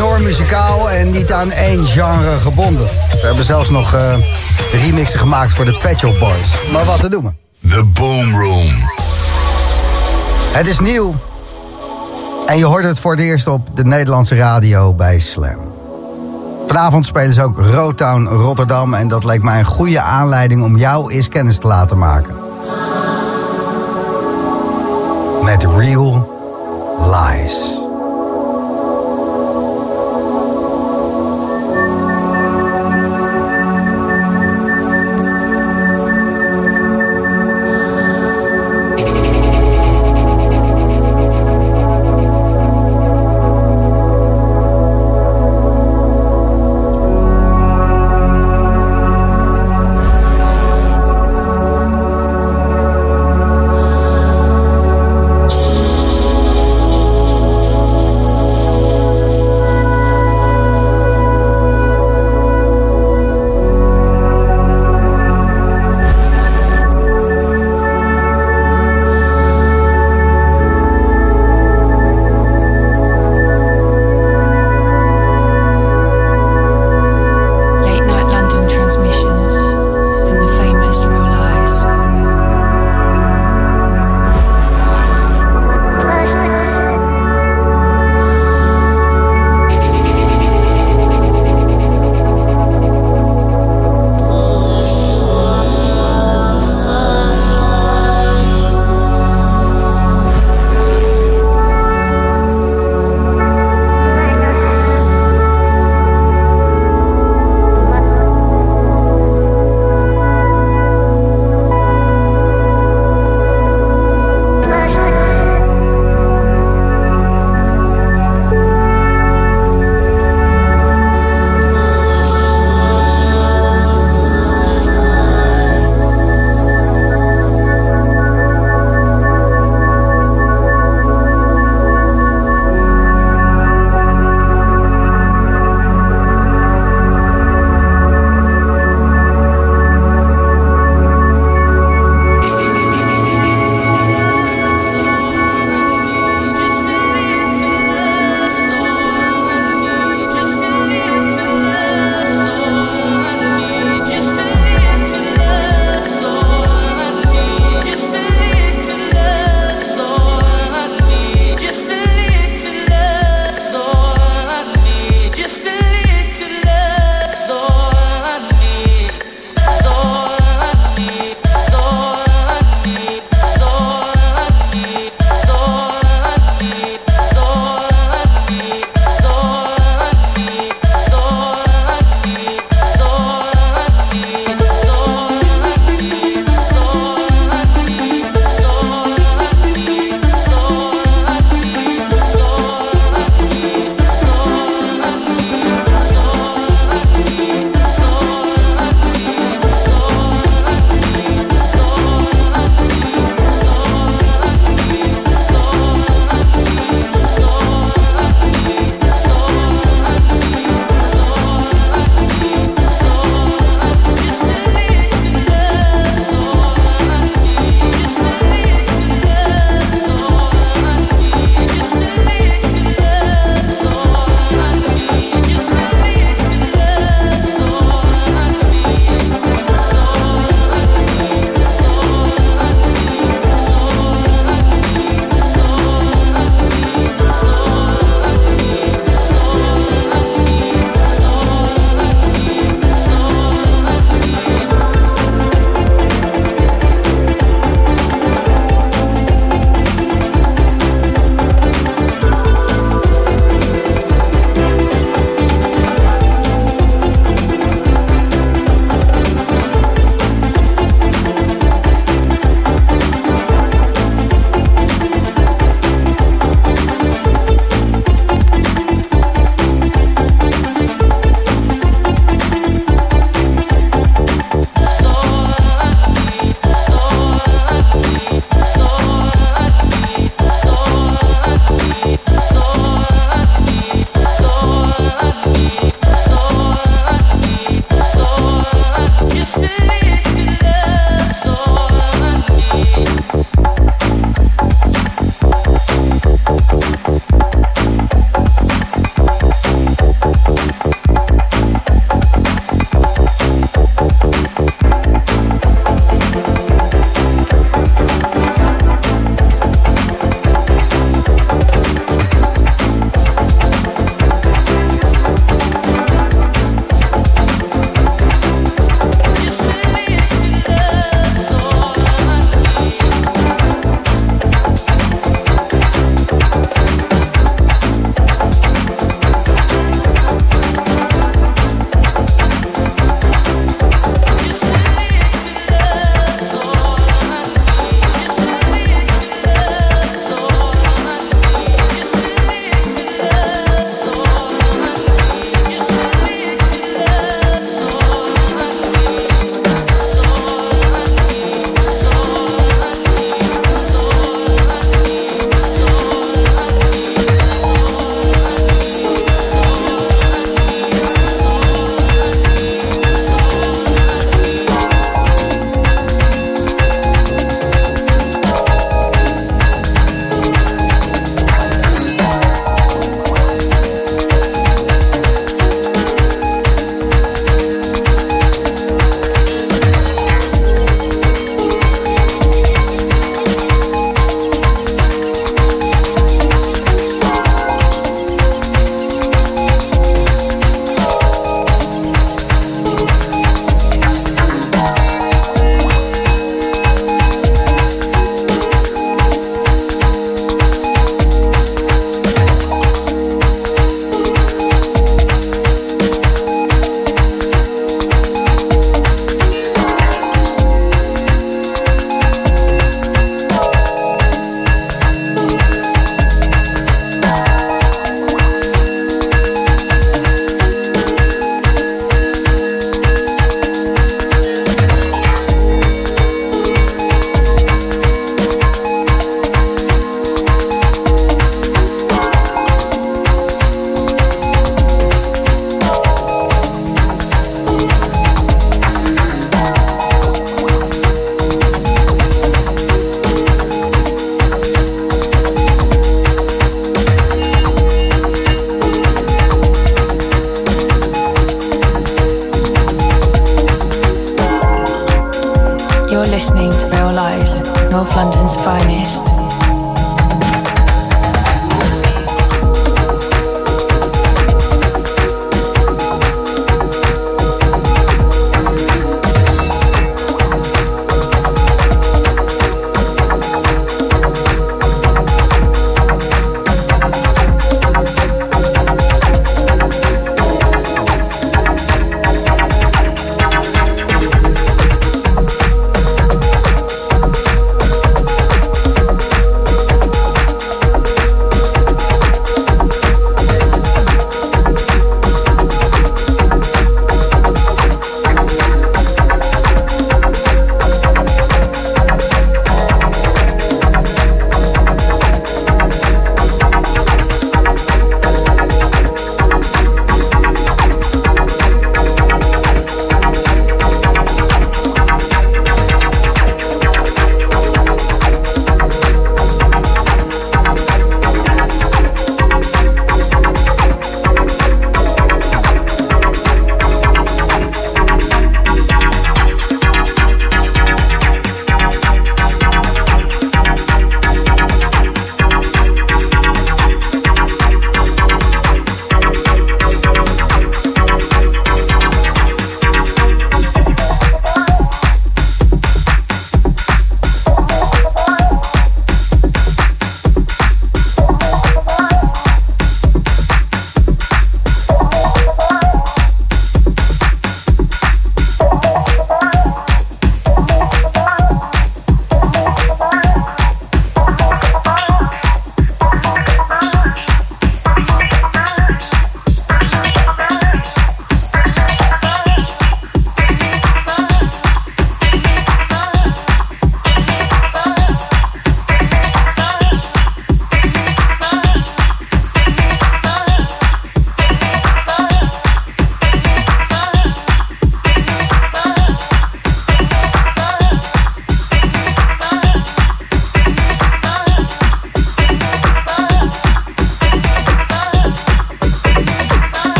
enorm muzikaal en niet aan één genre gebonden. We hebben zelfs nog uh, remixen gemaakt voor de Pet Shop Boys. Maar wat te doen The Boom Room. Het is nieuw. En je hoort het voor het eerst op de Nederlandse radio bij Slam. Vanavond spelen ze ook Rotown Rotterdam en dat leek mij een goede aanleiding om jou eens kennis te laten maken. Met Real Lies.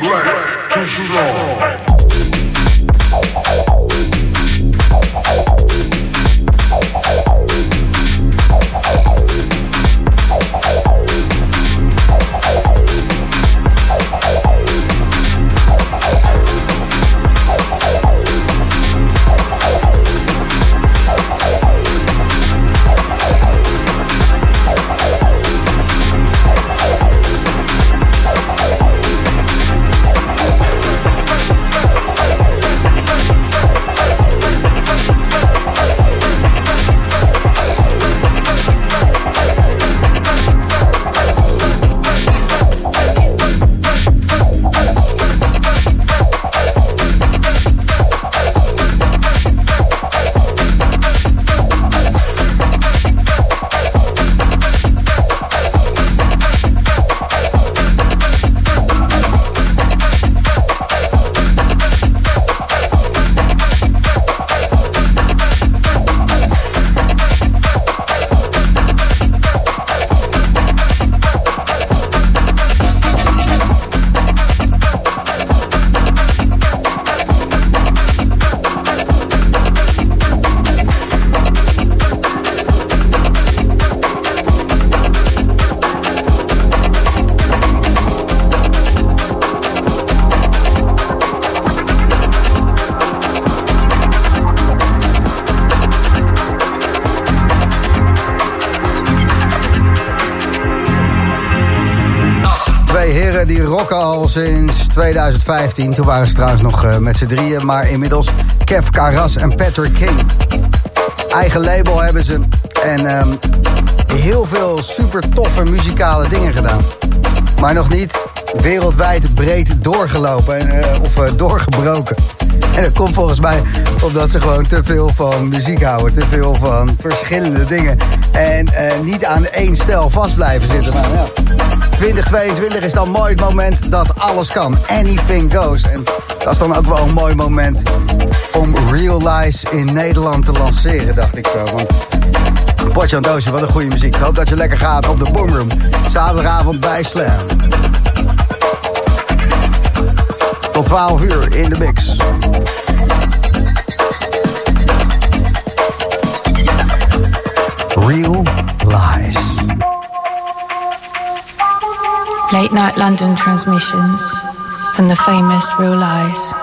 black, cause you. Sinds 2015. Toen waren ze trouwens nog uh, met z'n drieën. Maar inmiddels Kev Karas en Patrick King. Eigen label hebben ze. En um, heel veel super toffe muzikale dingen gedaan. Maar nog niet wereldwijd breed doorgelopen. En, uh, of uh, doorgebroken. En dat komt volgens mij omdat ze gewoon te veel van muziek houden. Te veel van verschillende dingen. En niet aan één stijl vast blijven zitten. Nou, ja. 2022 is dan mooi het moment dat alles kan. Anything goes. En dat is dan ook wel een mooi moment om Realize in Nederland te lanceren, dacht ik zo. Want Potje aan Doosje, wat een goede muziek. Ik hoop dat je lekker gaat op de Boomroom. Zaterdagavond bij Slam. Tot 12 uur in de mix. Real Lies. Late night London transmissions from the famous Real Lies.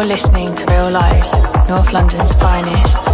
You're listening to Real Lies, North London's finest.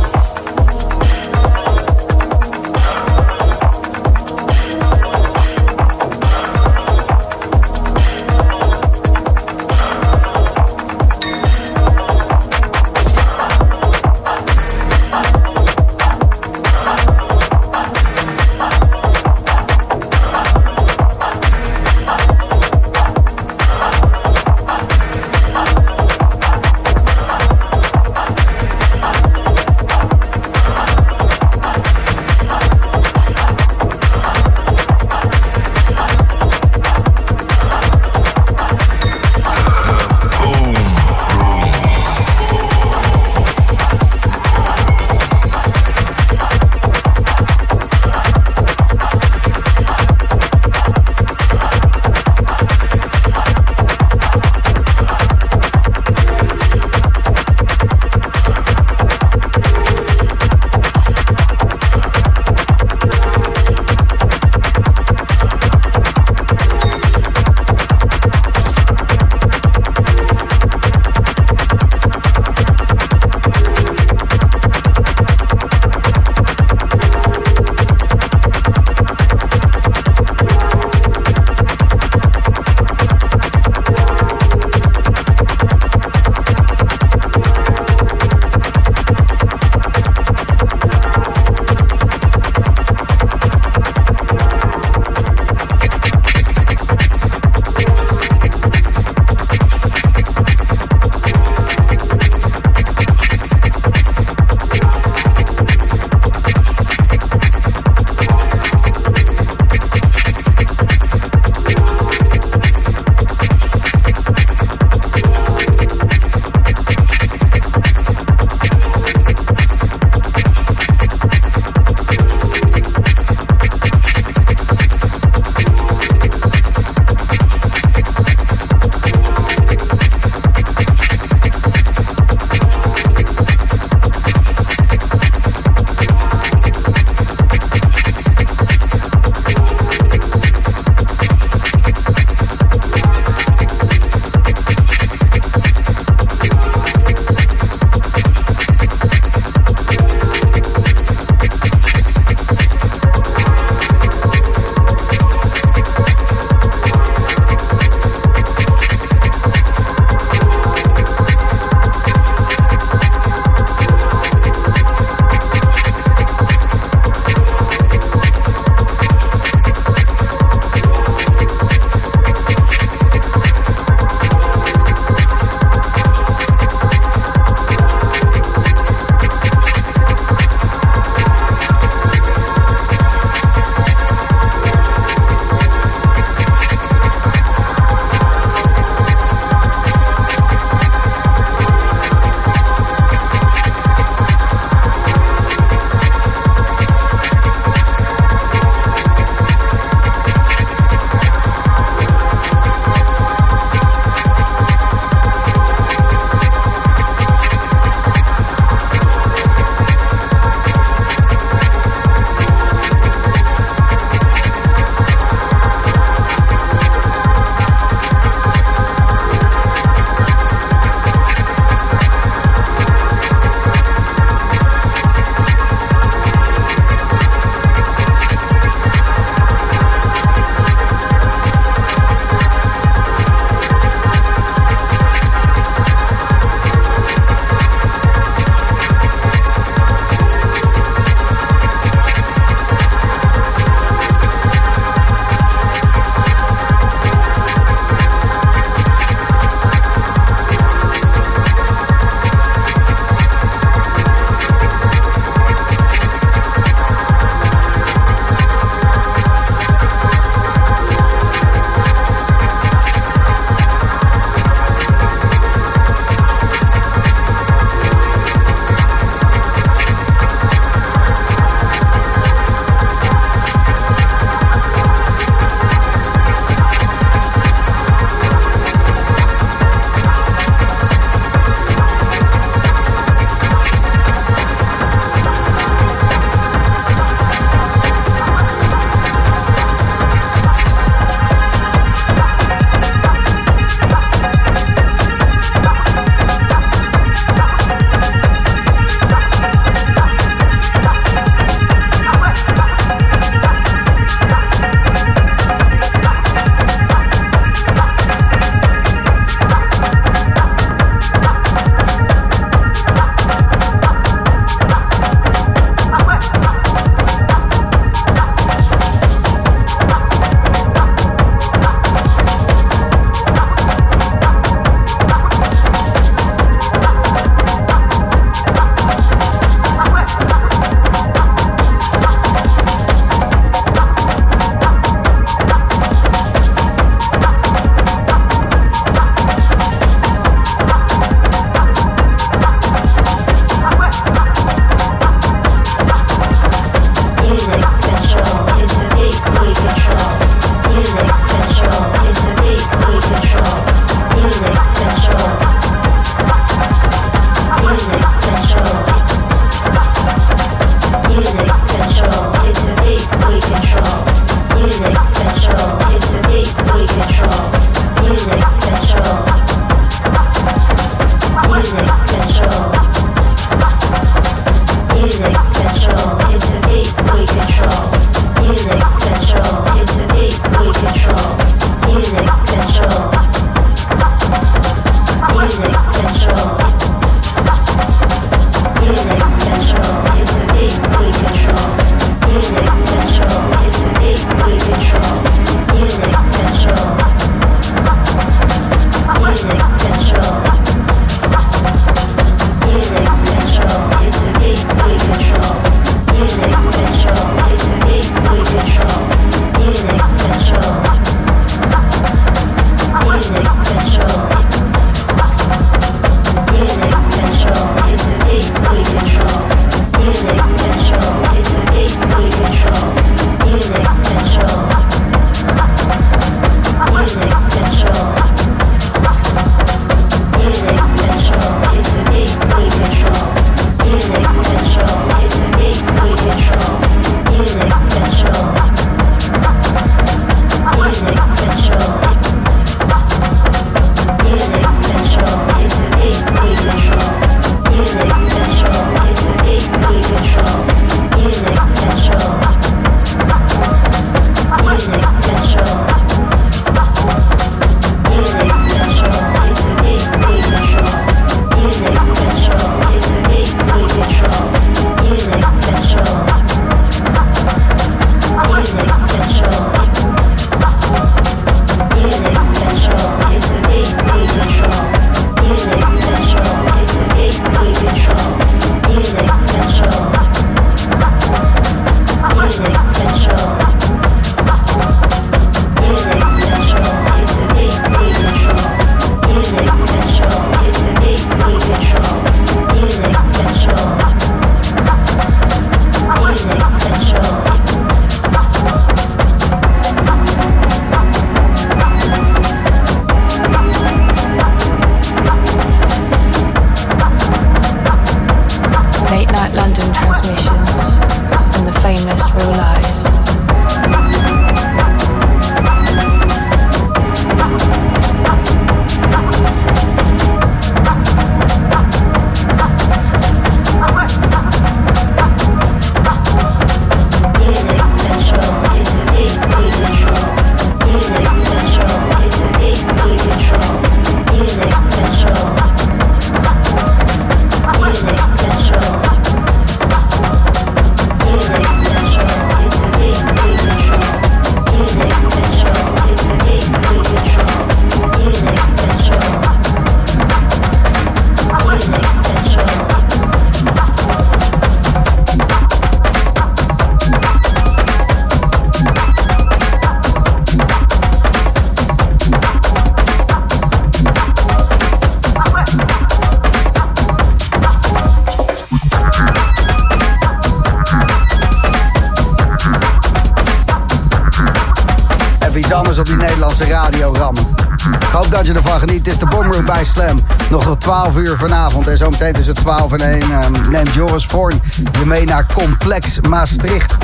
12 uur vanavond. En zometeen tussen 12 en 1 um, neemt Joris Voorn je mee naar Complex Maastricht.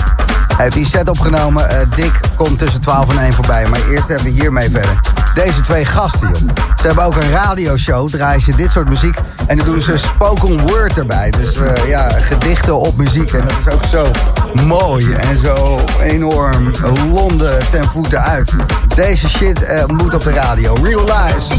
Hij heeft die set opgenomen. Uh, Dick komt tussen 12 en 1 voorbij. Maar eerst even hiermee verder. Deze twee gasten, joh. Ze hebben ook een radioshow, draaien ze dit soort muziek. En dan doen ze spoken word erbij. Dus uh, ja, gedichten op muziek. En dat is ook zo mooi en zo enorm Londen ten voeten uit. Deze shit uh, moet op de radio. Realize.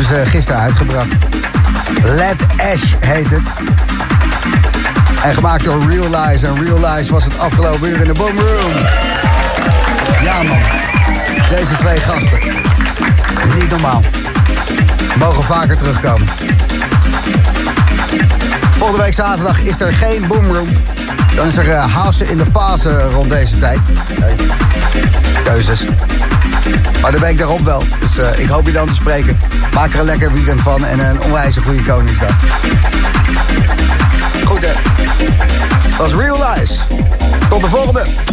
Hebben ze gisteren uitgebracht. Let Ash heet het. En gemaakt door Realize. En Realize was het afgelopen uur in de Boom Room. Ja man, deze twee gasten. Niet normaal. Mogen vaker terugkomen. Volgende week zaterdag is er geen Boomroom. Dan is er uh, in de Pasen rond deze tijd. Keuzes. Maar de week daarop wel. Dus uh, ik hoop je dan te spreken. Maak er een lekker weekend van en een onwijs goede Koningsdag. Goed hè. Dat was Real Lies. Tot de volgende.